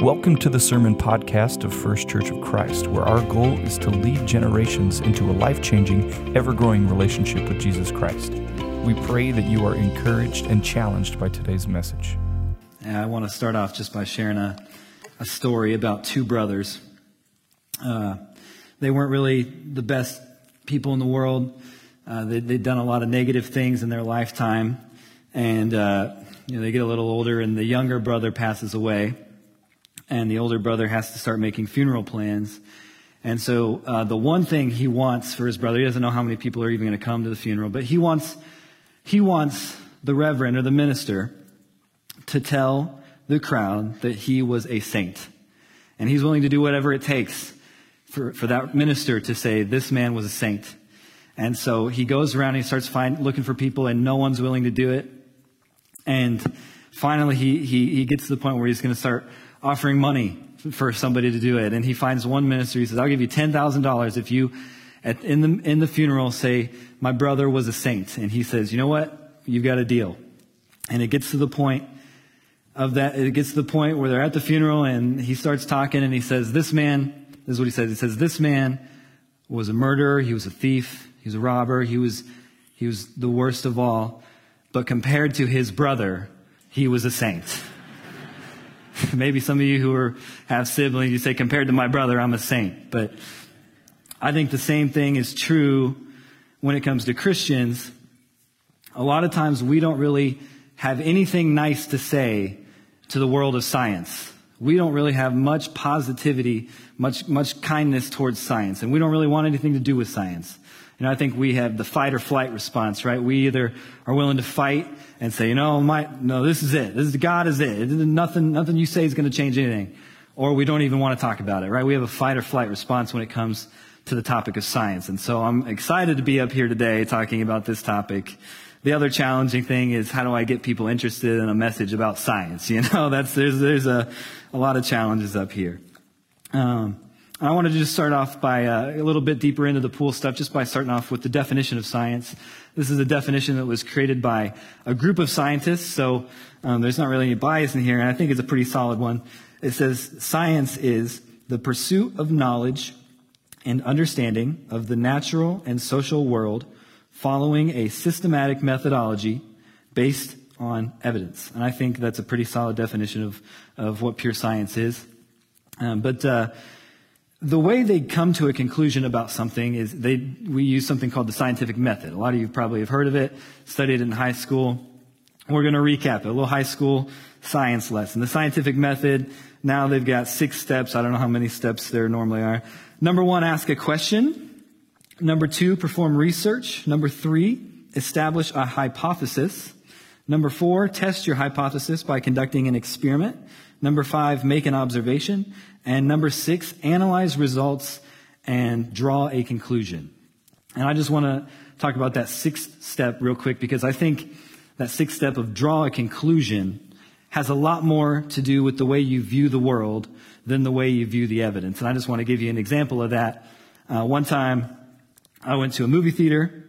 Welcome to the Sermon Podcast of First Church of Christ, where our goal is to lead generations into a life changing, ever growing relationship with Jesus Christ. We pray that you are encouraged and challenged by today's message. I want to start off just by sharing a, a story about two brothers. Uh, they weren't really the best people in the world. Uh, they, had done a lot of negative things in their lifetime. And uh, you know, they get a little older, and the younger brother passes away and the older brother has to start making funeral plans. And so uh, the one thing he wants for his brother, he doesn't know how many people are even going to come to the funeral, but he wants he wants the reverend or the minister to tell the crowd that he was a saint. And he's willing to do whatever it takes for, for that minister to say, this man was a saint. And so he goes around and he starts find, looking for people, and no one's willing to do it. And finally, he, he, he gets to the point where he's going to start offering money for somebody to do it. And he finds one minister. He says, I'll give you $10,000 if you, at, in, the, in the funeral, say, my brother was a saint. And he says, you know what? You've got a deal. And it gets to the point of that. It gets to the point where they're at the funeral and he starts talking and he says, this man, this is what he says. He says, this man was a murderer. He was a thief. He was a robber. He was, he was the worst of all. But compared to his brother, he was a saint. Maybe some of you who are, have siblings, you say, compared to my brother, I'm a saint. But I think the same thing is true when it comes to Christians. A lot of times we don't really have anything nice to say to the world of science. We don't really have much positivity, much, much kindness towards science, and we don't really want anything to do with science. You know, I think we have the fight or flight response, right? We either are willing to fight and say, you know, my, no, this is it. This is God is it. Nothing, nothing you say is going to change anything. Or we don't even want to talk about it, right? We have a fight or flight response when it comes to the topic of science. And so I'm excited to be up here today talking about this topic. The other challenging thing is how do I get people interested in a message about science? You know, that's, there's, there's a, a lot of challenges up here. Um, I wanted to just start off by uh, a little bit deeper into the pool stuff, just by starting off with the definition of science. This is a definition that was created by a group of scientists, so um, there's not really any bias in here, and I think it's a pretty solid one. It says science is the pursuit of knowledge and understanding of the natural and social world following a systematic methodology based on evidence. And I think that's a pretty solid definition of, of what pure science is. Um, but uh, the way they come to a conclusion about something is they, we use something called the scientific method. A lot of you probably have heard of it, studied it in high school. We're going to recap it, a little high school science lesson. The scientific method, now they've got six steps. I don't know how many steps there normally are. Number one, ask a question. Number two, perform research. Number three, establish a hypothesis. Number four, test your hypothesis by conducting an experiment. Number five, make an observation. And number six, analyze results and draw a conclusion. And I just want to talk about that sixth step real quick because I think that sixth step of draw a conclusion has a lot more to do with the way you view the world than the way you view the evidence. And I just want to give you an example of that. Uh, one time, I went to a movie theater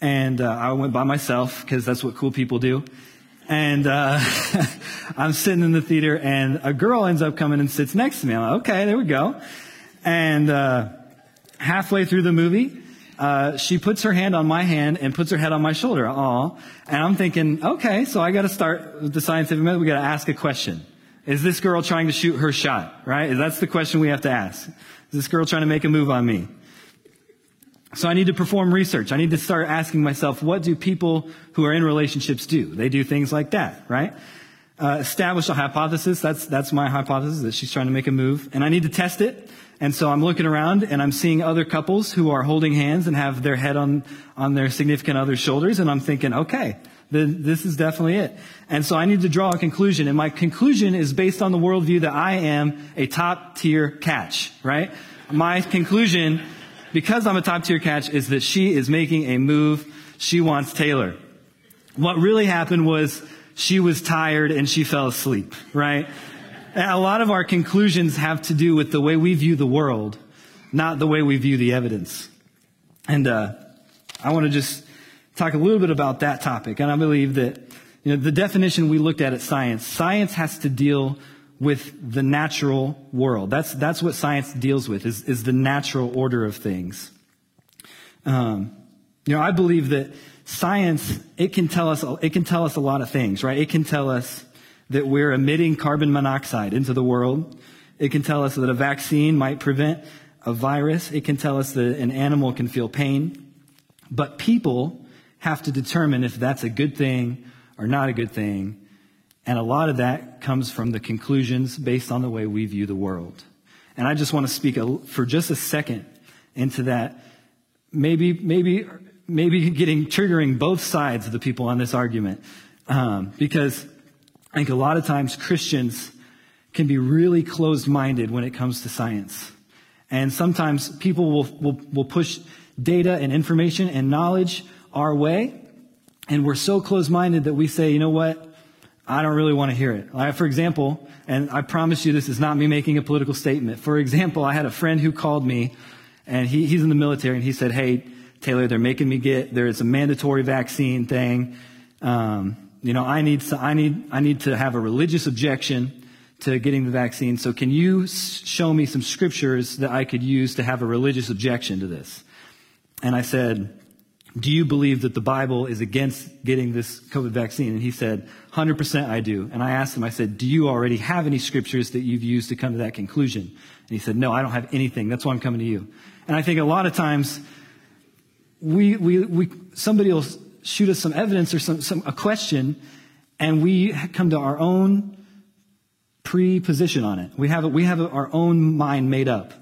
and uh, I went by myself because that's what cool people do. And uh, I'm sitting in the theater, and a girl ends up coming and sits next to me. I'm like, okay, there we go. And uh, halfway through the movie, uh, she puts her hand on my hand and puts her head on my shoulder. Aw. And I'm thinking, okay, so I got to start with the scientific method. We got to ask a question. Is this girl trying to shoot her shot? Right? That's the question we have to ask. Is this girl trying to make a move on me? So I need to perform research. I need to start asking myself, what do people who are in relationships do? They do things like that, right? Uh, establish a hypothesis. That's, that's my hypothesis that she's trying to make a move. And I need to test it. And so I'm looking around and I'm seeing other couples who are holding hands and have their head on, on their significant other's shoulders. And I'm thinking, okay, this is definitely it. And so I need to draw a conclusion. And my conclusion is based on the worldview that I am a top tier catch, right? My conclusion because I'm a top tier catch, is that she is making a move. She wants Taylor. What really happened was she was tired and she fell asleep, right? A lot of our conclusions have to do with the way we view the world, not the way we view the evidence. And uh, I want to just talk a little bit about that topic. And I believe that you know the definition we looked at at science, science has to deal with the natural world. That's, that's what science deals with, is, is the natural order of things. Um, you know, I believe that science, it can tell us, it can tell us a lot of things, right? It can tell us that we're emitting carbon monoxide into the world. It can tell us that a vaccine might prevent a virus. It can tell us that an animal can feel pain. But people have to determine if that's a good thing or not a good thing. And a lot of that comes from the conclusions based on the way we view the world. And I just want to speak a, for just a second into that. Maybe, maybe, maybe getting triggering both sides of the people on this argument. Um, because I think a lot of times Christians can be really closed minded when it comes to science. And sometimes people will, will, will push data and information and knowledge our way. And we're so closed minded that we say, you know what? I don't really want to hear it. For example, and I promise you this is not me making a political statement. For example, I had a friend who called me and he, he's in the military and he said, Hey, Taylor, they're making me get, there's a mandatory vaccine thing. Um, you know, I need, I need, I need to have a religious objection to getting the vaccine. So can you show me some scriptures that I could use to have a religious objection to this? And I said, do you believe that the Bible is against getting this COVID vaccine? And he said, 100% I do. And I asked him, I said, do you already have any scriptures that you've used to come to that conclusion? And he said, no, I don't have anything. That's why I'm coming to you. And I think a lot of times we, we, we, somebody will shoot us some evidence or some, some, a question and we come to our own pre-position on it. We have, we have our own mind made up.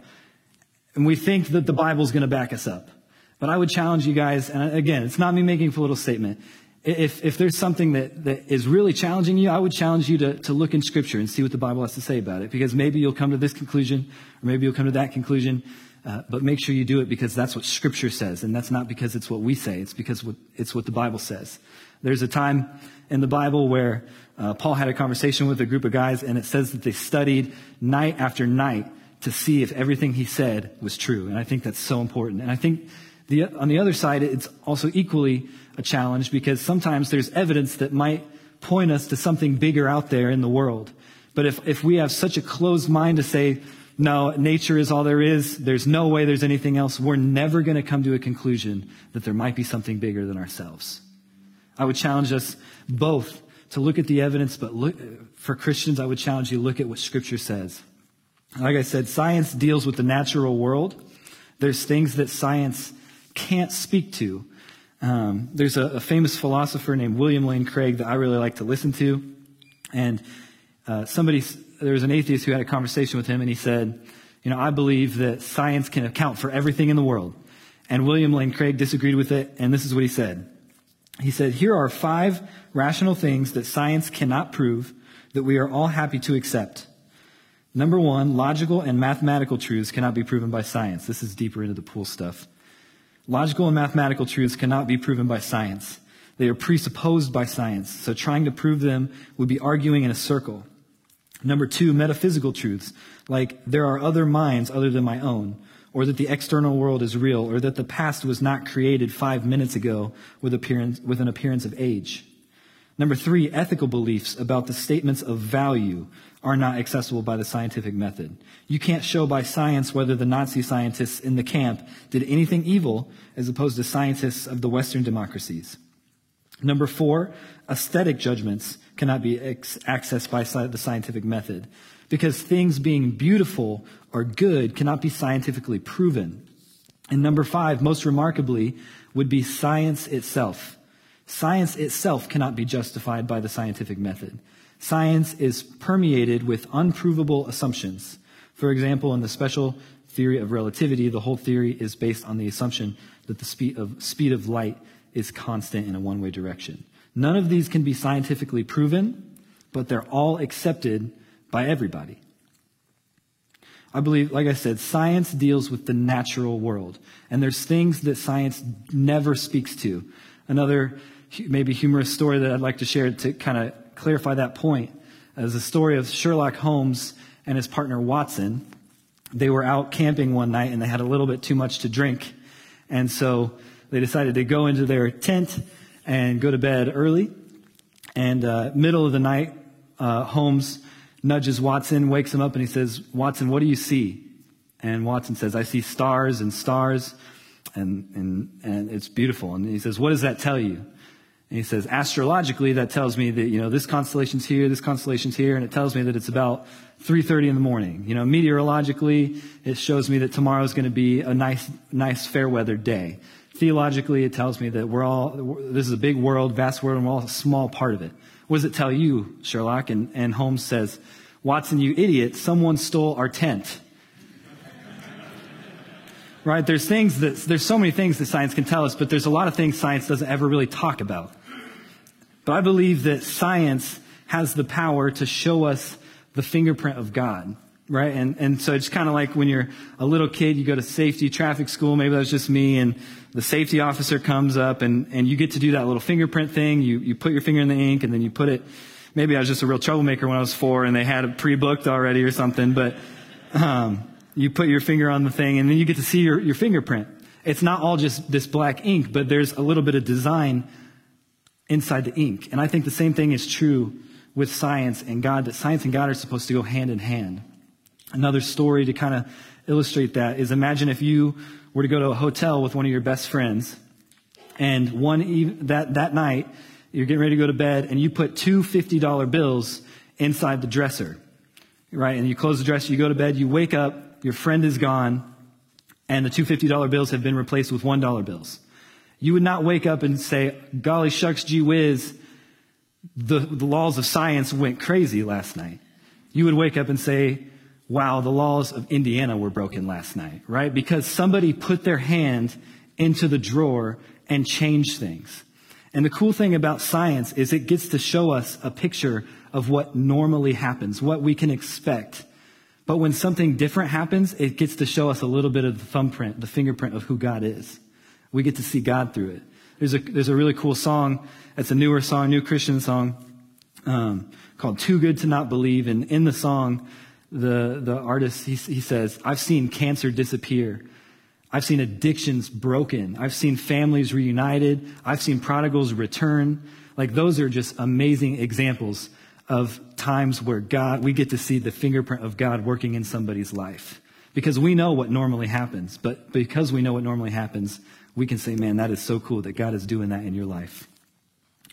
And we think that the Bible's going to back us up. But I would challenge you guys, and again, it's not me making a political statement. If, if there's something that, that is really challenging you, I would challenge you to, to look in Scripture and see what the Bible has to say about it. Because maybe you'll come to this conclusion, or maybe you'll come to that conclusion. Uh, but make sure you do it because that's what Scripture says, and that's not because it's what we say. It's because what, it's what the Bible says. There's a time in the Bible where uh, Paul had a conversation with a group of guys, and it says that they studied night after night to see if everything he said was true. And I think that's so important. And I think the, on the other side, it's also equally a challenge because sometimes there's evidence that might point us to something bigger out there in the world. But if, if we have such a closed mind to say, no, nature is all there is, there's no way there's anything else, we're never going to come to a conclusion that there might be something bigger than ourselves. I would challenge us both to look at the evidence, but look, for Christians, I would challenge you to look at what Scripture says. Like I said, science deals with the natural world. There's things that science can't speak to. Um, there's a, a, famous philosopher named William Lane Craig that I really like to listen to. And uh, somebody, there was an atheist who had a conversation with him, and he said, You know, I believe that science can account for everything in the world. And William Lane Craig disagreed with it, and this is what he said. He said, Here are five rational things that science cannot prove that we are all happy to accept. Number one, logical and mathematical truths cannot be proven by science. This is deeper into the pool stuff. Logical and mathematical truths cannot be proven by science. They are presupposed by science, so trying to prove them would be arguing in a circle. Number two, metaphysical truths, like there are other minds other than my own, or that the external world is real, or that the past was not created five minutes ago with, appearance, with an appearance of age. Number three, ethical beliefs about the statements of value are not accessible by the scientific method. You can't show by science whether the Nazi scientists in the camp did anything evil as opposed to scientists of the Western democracies. Number four, aesthetic judgments cannot be ex- accessed by the scientific method because things being beautiful or good cannot be scientifically proven. And number five, most remarkably, would be science itself. Science itself cannot be justified by the scientific method. Science is permeated with unprovable assumptions. For example, in the special theory of relativity, the whole theory is based on the assumption that the speed of, speed of light is constant in a one way direction. None of these can be scientifically proven, but they're all accepted by everybody. I believe, like I said, science deals with the natural world. And there's things that science never speaks to. Another maybe humorous story that I'd like to share to kind of clarify that point is the story of Sherlock Holmes and his partner Watson. They were out camping one night and they had a little bit too much to drink. And so they decided to go into their tent and go to bed early. And uh, middle of the night, uh, Holmes nudges Watson, wakes him up, and he says, Watson, what do you see? And Watson says, I see stars and stars, and, and, and it's beautiful. And he says, What does that tell you? And he says, astrologically, that tells me that, you know, this constellation's here, this constellation's here, and it tells me that it's about 3.30 in the morning. You know, meteorologically, it shows me that tomorrow's going to be a nice, nice fair weather day. Theologically, it tells me that we're all, this is a big world, vast world, and we're all a small part of it. What does it tell you, Sherlock? And, and Holmes says, Watson, you idiot, someone stole our tent. Right? There's things that, there's so many things that science can tell us, but there's a lot of things science doesn't ever really talk about. But I believe that science has the power to show us the fingerprint of God, right? And, and so it's kind of like when you're a little kid, you go to safety traffic school, maybe that was just me, and the safety officer comes up and, and you get to do that little fingerprint thing. You, you put your finger in the ink and then you put it, maybe I was just a real troublemaker when I was four and they had it pre-booked already or something, but, um, you put your finger on the thing and then you get to see your, your fingerprint. It's not all just this black ink, but there's a little bit of design inside the ink. And I think the same thing is true with science and God, that science and God are supposed to go hand in hand. Another story to kind of illustrate that is imagine if you were to go to a hotel with one of your best friends and one that, that night you're getting ready to go to bed and you put two $50 bills inside the dresser, right? And you close the dresser, you go to bed, you wake up, your friend is gone, and the two $50 bills have been replaced with $1 bills. You would not wake up and say, golly shucks, gee whiz, the, the laws of science went crazy last night. You would wake up and say, wow, the laws of Indiana were broken last night, right? Because somebody put their hand into the drawer and changed things. And the cool thing about science is it gets to show us a picture of what normally happens, what we can expect. But when something different happens, it gets to show us a little bit of the thumbprint, the fingerprint of who God is. We get to see God through it. There's a, there's a really cool song. It's a newer song, new Christian song, um, called Too Good to Not Believe. And in the song, the, the artist, he, he says, I've seen cancer disappear. I've seen addictions broken. I've seen families reunited. I've seen prodigals return. Like those are just amazing examples of times where God, we get to see the fingerprint of God working in somebody's life. Because we know what normally happens, but because we know what normally happens, we can say, man, that is so cool that God is doing that in your life.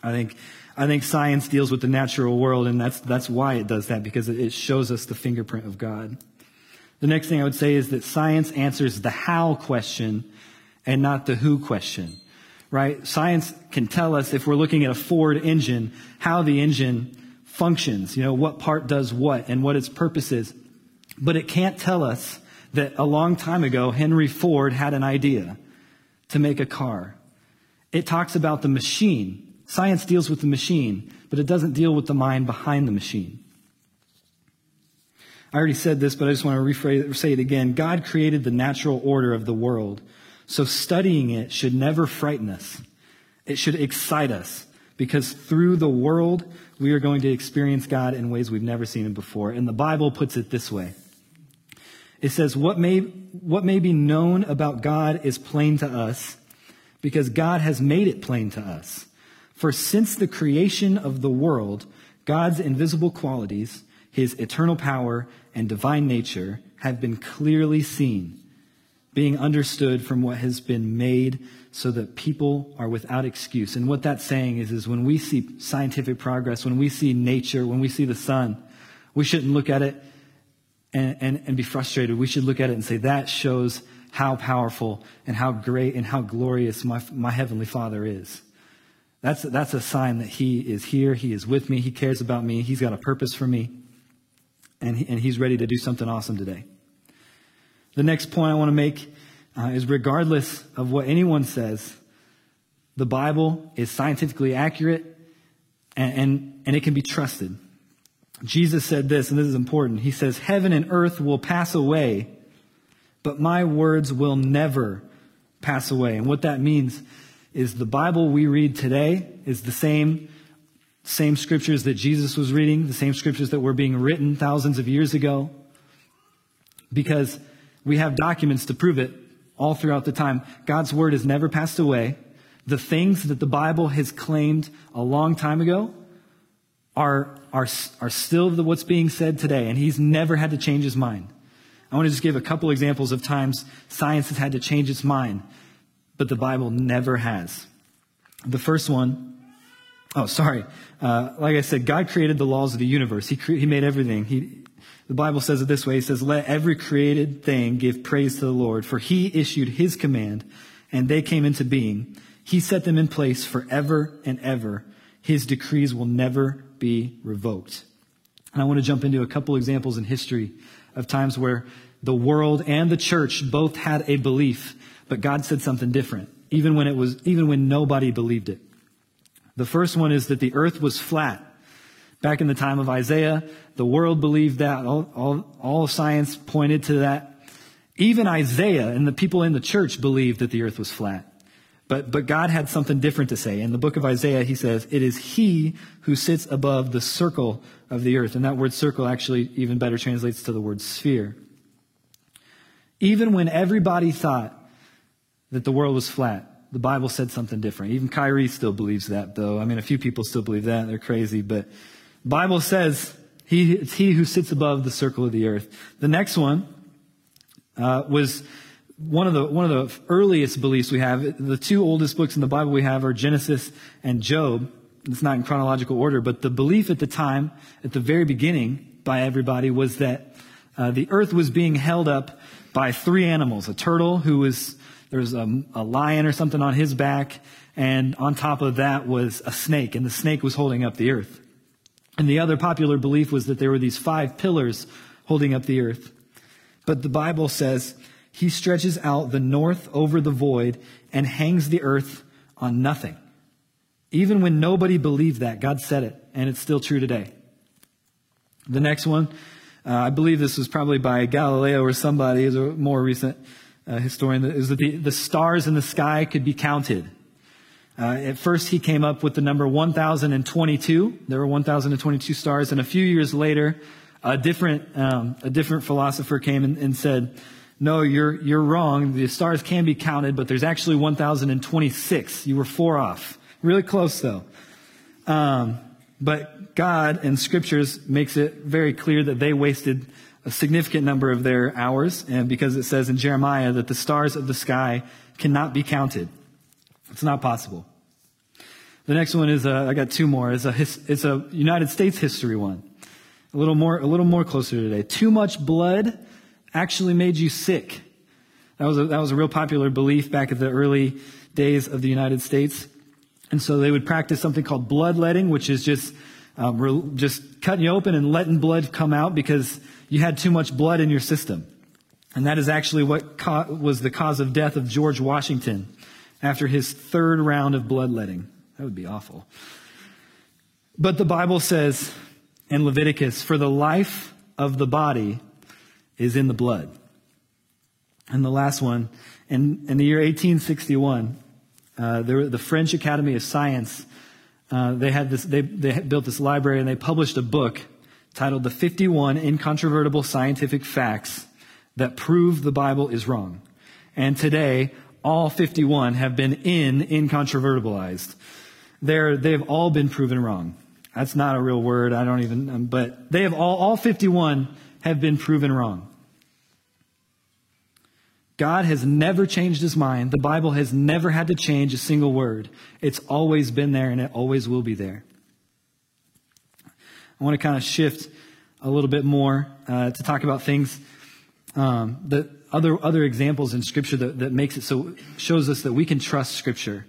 I think, I think science deals with the natural world, and that's, that's why it does that, because it shows us the fingerprint of God. The next thing I would say is that science answers the how question and not the who question, right? Science can tell us if we're looking at a Ford engine, how the engine functions, you know, what part does what and what its purpose is. But it can't tell us that a long time ago, Henry Ford had an idea to make a car. It talks about the machine. Science deals with the machine, but it doesn't deal with the mind behind the machine. I already said this, but I just want to rephrase, say it again. God created the natural order of the world. So studying it should never frighten us. It should excite us because through the world, we are going to experience God in ways we've never seen him before. And the Bible puts it this way. It says, what may, what may be known about God is plain to us because God has made it plain to us. For since the creation of the world, God's invisible qualities, his eternal power and divine nature have been clearly seen, being understood from what has been made so that people are without excuse. And what that's saying is, is when we see scientific progress, when we see nature, when we see the sun, we shouldn't look at it and, and, and be frustrated. We should look at it and say, that shows how powerful and how great and how glorious my, my Heavenly Father is. That's, that's a sign that He is here. He is with me. He cares about me. He's got a purpose for me. And, he, and He's ready to do something awesome today. The next point I want to make uh, is regardless of what anyone says, the Bible is scientifically accurate and, and, and it can be trusted. Jesus said this, and this is important. He says, Heaven and earth will pass away, but my words will never pass away. And what that means is the Bible we read today is the same, same scriptures that Jesus was reading, the same scriptures that were being written thousands of years ago, because we have documents to prove it all throughout the time. God's word has never passed away. The things that the Bible has claimed a long time ago are, are, are still the, what's being said today, and he's never had to change his mind. I want to just give a couple examples of times science has had to change its mind, but the Bible never has. The first one, oh, sorry. Uh, like I said, God created the laws of the universe. He, cre- he made everything. He, the Bible says it this way. He says, let every created thing give praise to the Lord, for he issued his command and they came into being. He set them in place forever and ever. His decrees will never be revoked. And I want to jump into a couple examples in history of times where the world and the church both had a belief, but God said something different, even when it was, even when nobody believed it. The first one is that the earth was flat. Back in the time of Isaiah, the world believed that. All, all, all science pointed to that. Even Isaiah and the people in the church believed that the earth was flat. But, but God had something different to say. In the book of Isaiah, he says, It is he who sits above the circle of the earth. And that word circle actually even better translates to the word sphere. Even when everybody thought that the world was flat, the Bible said something different. Even Kyrie still believes that, though. I mean, a few people still believe that. They're crazy. But Bible says he, it's he who sits above the circle of the earth. The next one uh, was one of the one of the earliest beliefs we have. The two oldest books in the Bible we have are Genesis and Job. It's not in chronological order, but the belief at the time, at the very beginning, by everybody was that uh, the earth was being held up by three animals: a turtle who was was a, a lion or something on his back, and on top of that was a snake, and the snake was holding up the earth. And the other popular belief was that there were these five pillars holding up the earth. But the Bible says he stretches out the north over the void and hangs the earth on nothing. Even when nobody believed that, God said it, and it's still true today. The next one, uh, I believe this was probably by Galileo or somebody, is more recent uh, historian, is that the, the stars in the sky could be counted. Uh, at first, he came up with the number 1,022. There were 1,022 stars, and a few years later, a different, um, a different philosopher came and, and, said, no, you're, you're wrong. The stars can be counted, but there's actually 1,026. You were four off. Really close though. Um, but God and scriptures makes it very clear that they wasted a significant number of their hours. And because it says in Jeremiah that the stars of the sky cannot be counted. It's not possible. The next one is, a, I got two more. It's a, it's a United States history one. A little more, a little more closer today. Too much blood actually made you sick. That was a, that was a real popular belief back at the early days of the United States. And so they would practice something called bloodletting, which is just, um, just cutting you open and letting blood come out because you had too much blood in your system. And that is actually what co- was the cause of death of George Washington after his third round of bloodletting. That would be awful. But the Bible says in Leviticus, for the life of the body is in the blood. And the last one, in, in the year 1861, uh, there, the French Academy of Science, uh, they had this, they, they built this library and they published a book titled The 51 Incontrovertible Scientific Facts That Prove the Bible is Wrong. And today, all 51 have been in incontrovertibilized. They're, they've all been proven wrong. That's not a real word. I don't even, um, but they have all, all 51 have been proven wrong. God has never changed his mind. The Bible has never had to change a single word. It's always been there and it always will be there. I want to kind of shift a little bit more uh, to talk about things um, that other other examples in Scripture that, that makes it so shows us that we can trust Scripture.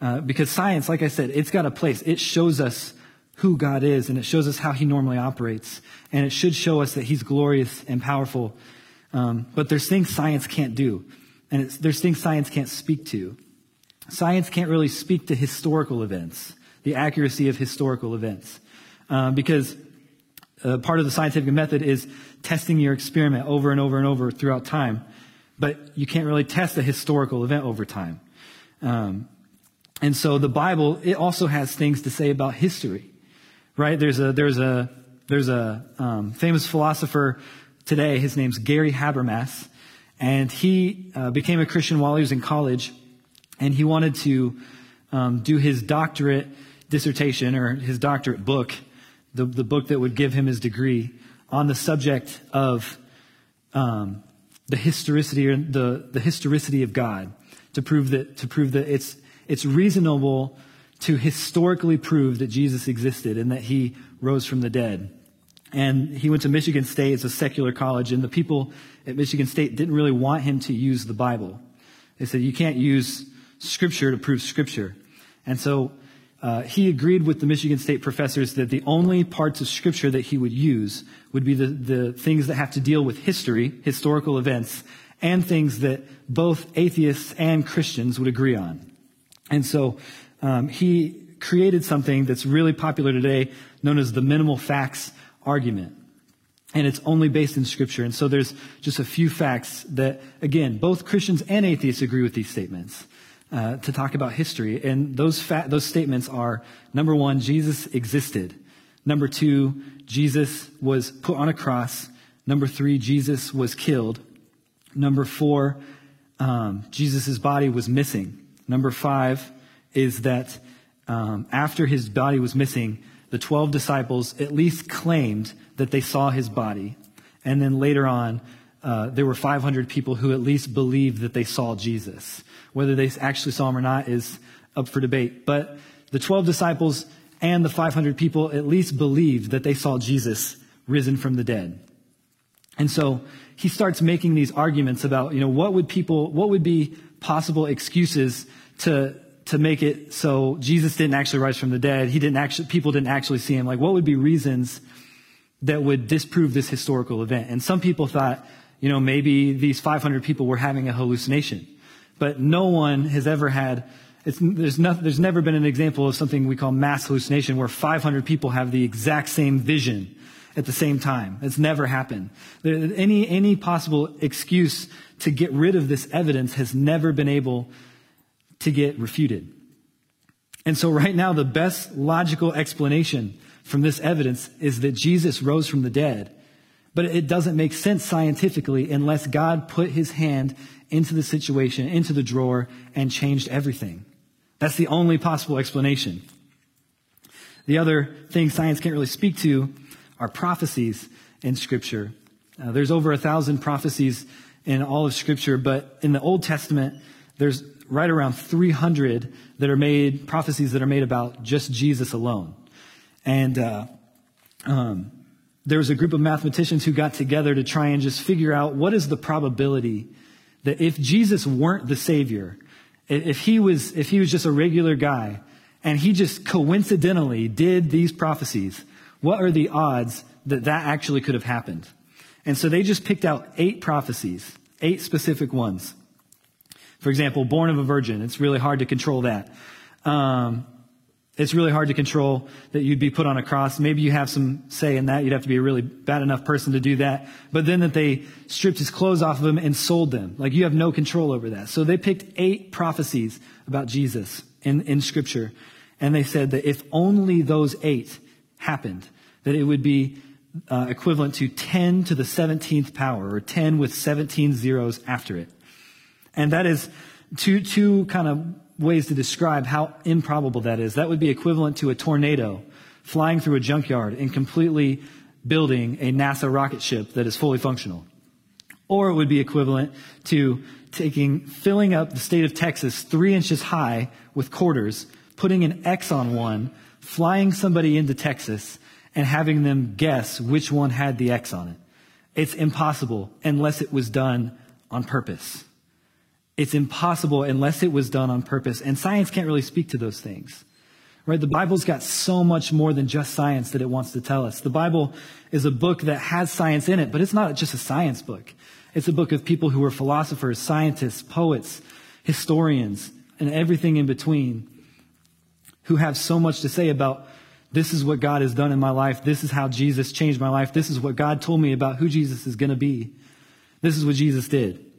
Uh, because science, like I said, it's got a place. It shows us who God is, and it shows us how He normally operates, and it should show us that He's glorious and powerful. Um, but there's things science can't do, and there's things science can't speak to. Science can't really speak to historical events, the accuracy of historical events, um, because uh, part of the scientific method is testing your experiment over and over and over throughout time. But you can't really test a historical event over time. Um, and so the Bible, it also has things to say about history, right? There's a, there's a, there's a um, famous philosopher today. His name's Gary Habermas. And he uh, became a Christian while he was in college. And he wanted to um, do his doctorate dissertation or his doctorate book the, the book that would give him his degree, on the subject of um, the historicity or the, the historicity of God to prove that to prove that it's it's reasonable to historically prove that Jesus existed and that he rose from the dead. And he went to Michigan State. It's a secular college, and the people at Michigan State didn't really want him to use the Bible. They said you can't use Scripture to prove Scripture. And so uh, he agreed with the Michigan State professors that the only parts of Scripture that he would use would be the, the things that have to deal with history, historical events, and things that both atheists and Christians would agree on. And so um, he created something that's really popular today known as the minimal facts argument. And it's only based in Scripture. And so there's just a few facts that, again, both Christians and atheists agree with these statements. Uh, to talk about history. And those, fa- those statements are number one, Jesus existed. Number two, Jesus was put on a cross. Number three, Jesus was killed. Number four, um, Jesus' body was missing. Number five is that um, after his body was missing, the 12 disciples at least claimed that they saw his body. And then later on, uh, there were 500 people who at least believed that they saw Jesus. Whether they actually saw him or not is up for debate. But the 12 disciples and the 500 people at least believed that they saw Jesus risen from the dead. And so he starts making these arguments about, you know, what would people, what would be possible excuses to, to make it so Jesus didn't actually rise from the dead. He didn't actually, people didn't actually see him. Like, what would be reasons that would disprove this historical event? And some people thought, you know, maybe these 500 people were having a hallucination. But no one has ever had, there's, no, there's never been an example of something we call mass hallucination where 500 people have the exact same vision at the same time. It's never happened. There, any, any possible excuse to get rid of this evidence has never been able to get refuted. And so right now, the best logical explanation from this evidence is that Jesus rose from the dead. But it doesn't make sense scientifically unless God put his hand into the situation, into the drawer, and changed everything. That's the only possible explanation. The other thing science can't really speak to are prophecies in Scripture. Uh, there's over a thousand prophecies in all of Scripture, but in the Old Testament, there's right around 300 that are made, prophecies that are made about just Jesus alone. And uh, um, there was a group of mathematicians who got together to try and just figure out what is the probability that if Jesus weren't the Savior, if he was, if he was just a regular guy, and he just coincidentally did these prophecies, what are the odds that that actually could have happened? And so they just picked out eight prophecies, eight specific ones. For example, born of a virgin. It's really hard to control that. Um, it's really hard to control that you'd be put on a cross. Maybe you have some say in that. You'd have to be a really bad enough person to do that. But then that they stripped his clothes off of him and sold them. Like you have no control over that. So they picked eight prophecies about Jesus in, in scripture. And they said that if only those eight happened, that it would be uh, equivalent to 10 to the 17th power or 10 with 17 zeros after it. And that is two, two kind of ways to describe how improbable that is. That would be equivalent to a tornado flying through a junkyard and completely building a NASA rocket ship that is fully functional. Or it would be equivalent to taking, filling up the state of Texas three inches high with quarters, putting an X on one, flying somebody into Texas, and having them guess which one had the X on it. It's impossible unless it was done on purpose. It's impossible unless it was done on purpose. And science can't really speak to those things. Right? The Bible's got so much more than just science that it wants to tell us. The Bible is a book that has science in it, but it's not just a science book. It's a book of people who were philosophers, scientists, poets, historians, and everything in between who have so much to say about this is what God has done in my life. This is how Jesus changed my life. This is what God told me about who Jesus is going to be. This is what Jesus did.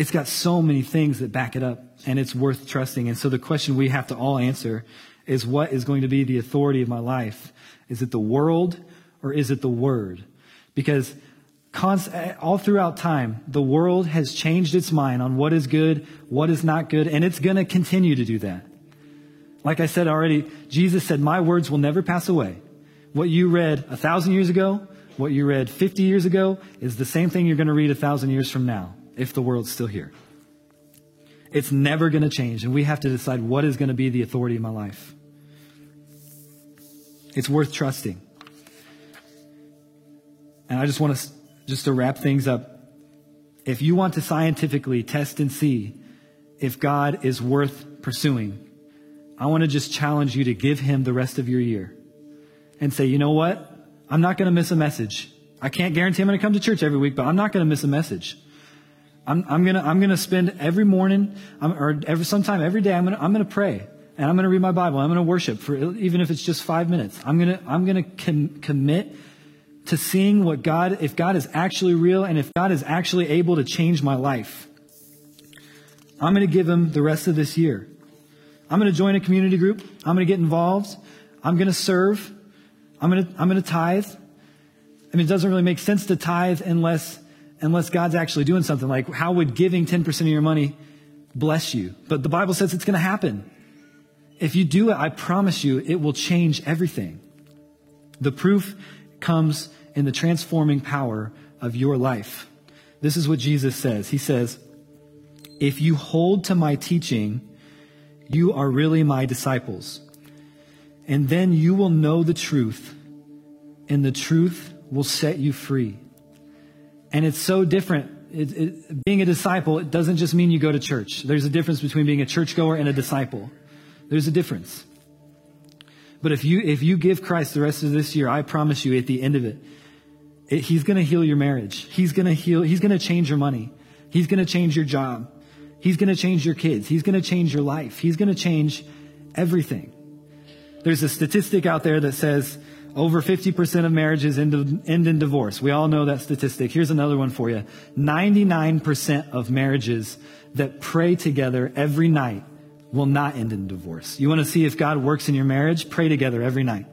It's got so many things that back it up, and it's worth trusting. And so the question we have to all answer is what is going to be the authority of my life? Is it the world or is it the word? Because all throughout time, the world has changed its mind on what is good, what is not good, and it's going to continue to do that. Like I said already, Jesus said, My words will never pass away. What you read a thousand years ago, what you read 50 years ago, is the same thing you're going to read a thousand years from now, if the world's still here. It's never going to change, and we have to decide what is going to be the authority of my life. It's worth trusting. And I just want to, just to wrap things up. If you want to scientifically test and see if God is worth pursuing, I want to just challenge you to give him the rest of your year and say, you know what? I'm not going to miss a message. I can't guarantee I'm going to come to church every week, but I'm not going to miss a message. I'm, I'm gonna, I'm gonna spend every morning, or every, sometime every day, I'm gonna, I'm gonna pray. And I'm gonna read my Bible. I'm gonna worship for, even if it's just five minutes. I'm gonna, I'm gonna com- commit to seeing what God, if God is actually real and if God is actually able to change my life. I'm gonna give him the rest of this year. I'm gonna join a community group. I'm gonna get involved. I'm gonna serve. I'm gonna, I'm gonna tithe. I mean, it doesn't really make sense to tithe unless unless God's actually doing something. Like, how would giving 10% of your money bless you? But the Bible says it's going to happen. If you do it, I promise you, it will change everything. The proof comes in the transforming power of your life. This is what Jesus says. He says, If you hold to my teaching, you are really my disciples. And then you will know the truth, and the truth will set you free. And it's so different. It, it, being a disciple, it doesn't just mean you go to church. There's a difference between being a churchgoer and a disciple. There's a difference. But if you, if you give Christ the rest of this year, I promise you at the end of it, it he's going to heal your marriage. He's going to heal, he's going to change your money. He's going to change your job. He's going to change your kids. He's going to change your life. He's going to change everything. There's a statistic out there that says over 50% of marriages end, end in divorce. We all know that statistic. Here's another one for you 99% of marriages that pray together every night will not end in divorce. You want to see if God works in your marriage? Pray together every night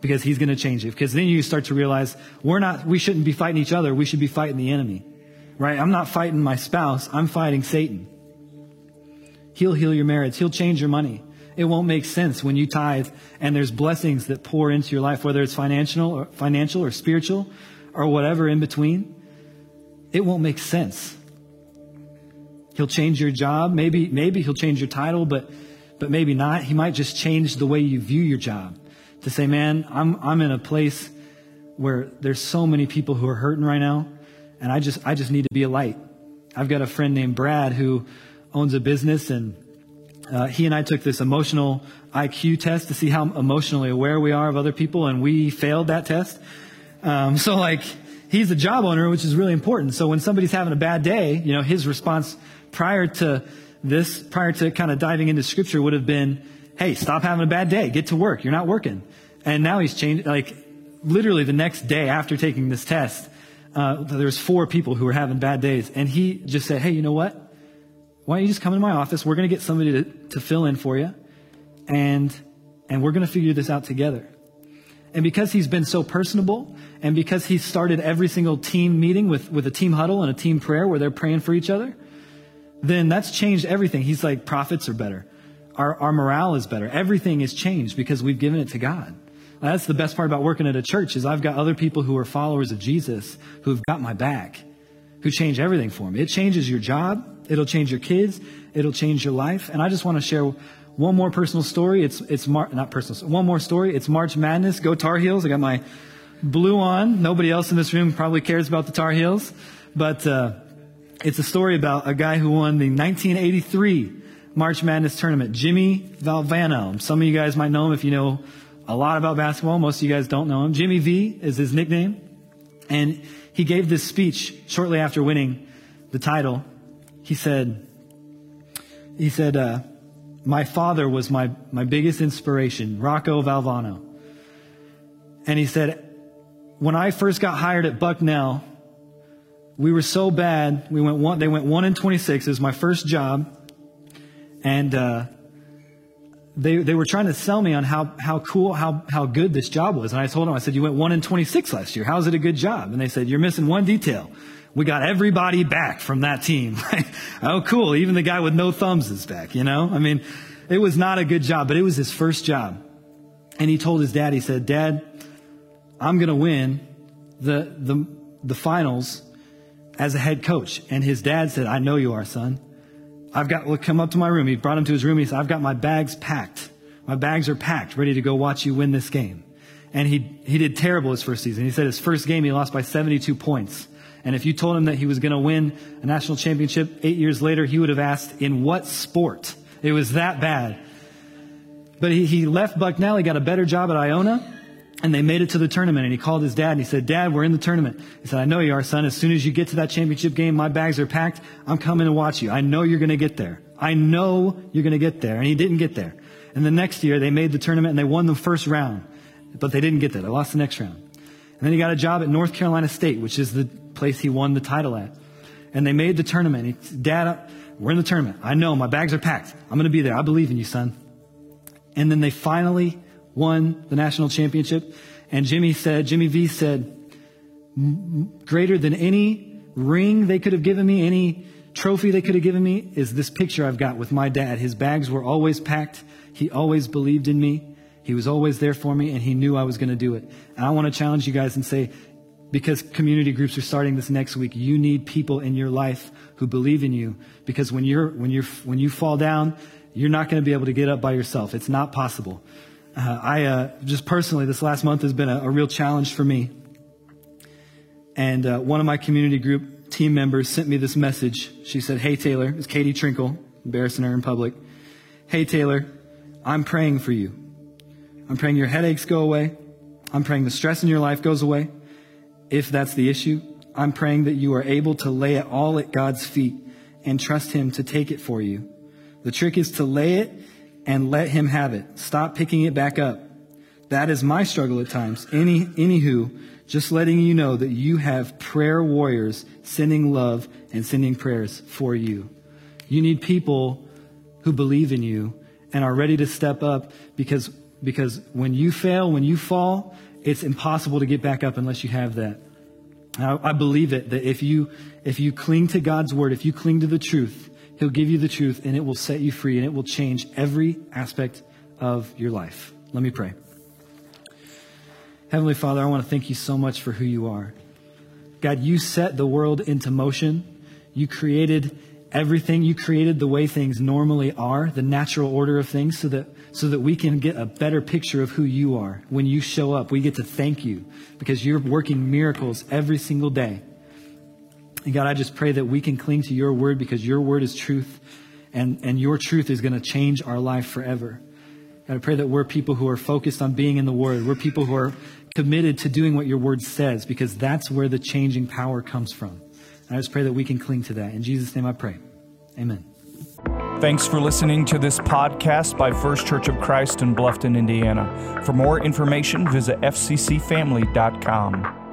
because he's going to change it. Because then you start to realize we're not, we shouldn't be fighting each other. We should be fighting the enemy, right? I'm not fighting my spouse. I'm fighting Satan. He'll heal your marriage. He'll change your money. It won't make sense when you tithe and there's blessings that pour into your life, whether it's financial or financial or spiritual or whatever in between. It won't make sense. He'll change your job. Maybe, maybe he'll change your title, but, but maybe not. He might just change the way you view your job to say, man, I'm, I'm in a place where there's so many people who are hurting right now. And I just, I just need to be a light. I've got a friend named Brad who owns a business and uh, he and I took this emotional IQ test to see how emotionally aware we are of other people, and we failed that test. Um, so, like, he's a job owner, which is really important. So, when somebody's having a bad day, you know, his response prior to this, prior to kind of diving into scripture, would have been, "Hey, stop having a bad day. Get to work. You're not working." And now he's changed. Like, literally the next day after taking this test, uh, four people who were having bad days, and he just said, "Hey, you know what? Why don't you just come into my office? We're going to get somebody to, to fill in for you, and, and we're going to figure this out together. And because he's been so personable, and because he started every single team meeting with, with a team huddle and a team prayer where they're praying for each other, then that's changed everything. He's like, profits are better. Our, our morale is better. Everything is changed because we've given it to God. That's the best part about working at a church is I've got other people who are followers of Jesus who've got my back, who change everything for me. It changes your job. It'll change your kids. It'll change your life. And I just want to share one more personal story. It's, it's Mar- not personal, one more story. It's March Madness. Go Tar Heels. I got my blue on. Nobody else in this room probably cares about the Tar Heels. But, uh, it's a story about a guy who won the 1983 March Madness tournament, Jimmy Valvano. Some of you guys might know him if you know a lot about basketball. Most of you guys don't know him. Jimmy V is his nickname. And he gave this speech shortly after winning the title he said, he said, uh, my father was my, my biggest inspiration, Rocco Valvano. And he said, when I first got hired at Bucknell, we were so bad. We went one, they went one in 26. It was my first job. And, uh, they, they were trying to sell me on how, how cool, how, how good this job was. And I told them, I said, you went one in 26 last year. How's it a good job? And they said, you're missing one detail we got everybody back from that team. oh, cool. Even the guy with no thumbs is back, you know? I mean, it was not a good job, but it was his first job. And he told his dad, he said, Dad, I'm going to win the, the, the finals as a head coach. And his dad said, I know you are, son. I've got, well, come up to my room. He brought him to his room. He said, I've got my bags packed. My bags are packed, ready to go watch you win this game. And he, he did terrible his first season. He said his first game he lost by 72 points. And if you told him that he was going to win a national championship eight years later, he would have asked, in what sport? It was that bad. But he, he left Bucknell. He got a better job at Iona. And they made it to the tournament. And he called his dad and he said, Dad, we're in the tournament. He said, I know you are, son. As soon as you get to that championship game, my bags are packed. I'm coming to watch you. I know you're going to get there. I know you're going to get there. And he didn't get there. And the next year, they made the tournament and they won the first round. But they didn't get there. They lost the next round. And then he got a job at North Carolina State, which is the place he won the title at. And they made the tournament. He, Dad, we're in the tournament. I know my bags are packed. I'm going to be there. I believe in you, son. And then they finally won the national championship. And Jimmy said, Jimmy V said, greater than any ring they could have given me, any trophy they could have given me, is this picture I've got with my dad. His bags were always packed. He always believed in me. He was always there for me, and he knew I was going to do it. And I want to challenge you guys and say, because community groups are starting this next week, you need people in your life who believe in you. Because when you're when you're when you fall down, you're not going to be able to get up by yourself. It's not possible. Uh, I uh, just personally, this last month has been a, a real challenge for me. And uh, one of my community group team members sent me this message. She said, "Hey Taylor, it's Katie Trinkle, embarrassing her in public. Hey Taylor, I'm praying for you. I'm praying your headaches go away. I'm praying the stress in your life goes away. If that's the issue, I'm praying that you are able to lay it all at God's feet and trust Him to take it for you." The trick is to lay it and let him have it. Stop picking it back up. That is my struggle at times. Any, anywho, just letting you know that you have prayer warriors sending love and sending prayers for you. You need people who believe in you and are ready to step up because, because when you fail, when you fall, it's impossible to get back up unless you have that. I, I believe it that if you, if you cling to God's word, if you cling to the truth, He'll give you the truth and it will set you free and it will change every aspect of your life. Let me pray. Heavenly Father, I want to thank you so much for who you are. God, you set the world into motion. You created everything. You created the way things normally are, the natural order of things, so that, so that we can get a better picture of who you are. When you show up, we get to thank you because you're working miracles every single day. And God, I just pray that we can cling to your word because your word is truth and, and your truth is going to change our life forever. God, I pray that we're people who are focused on being in the word. We're people who are committed to doing what your word says because that's where the changing power comes from. And I just pray that we can cling to that. In Jesus' name I pray. Amen. Thanks for listening to this podcast by First Church of Christ in Bluffton, Indiana. For more information, visit fccfamily.com.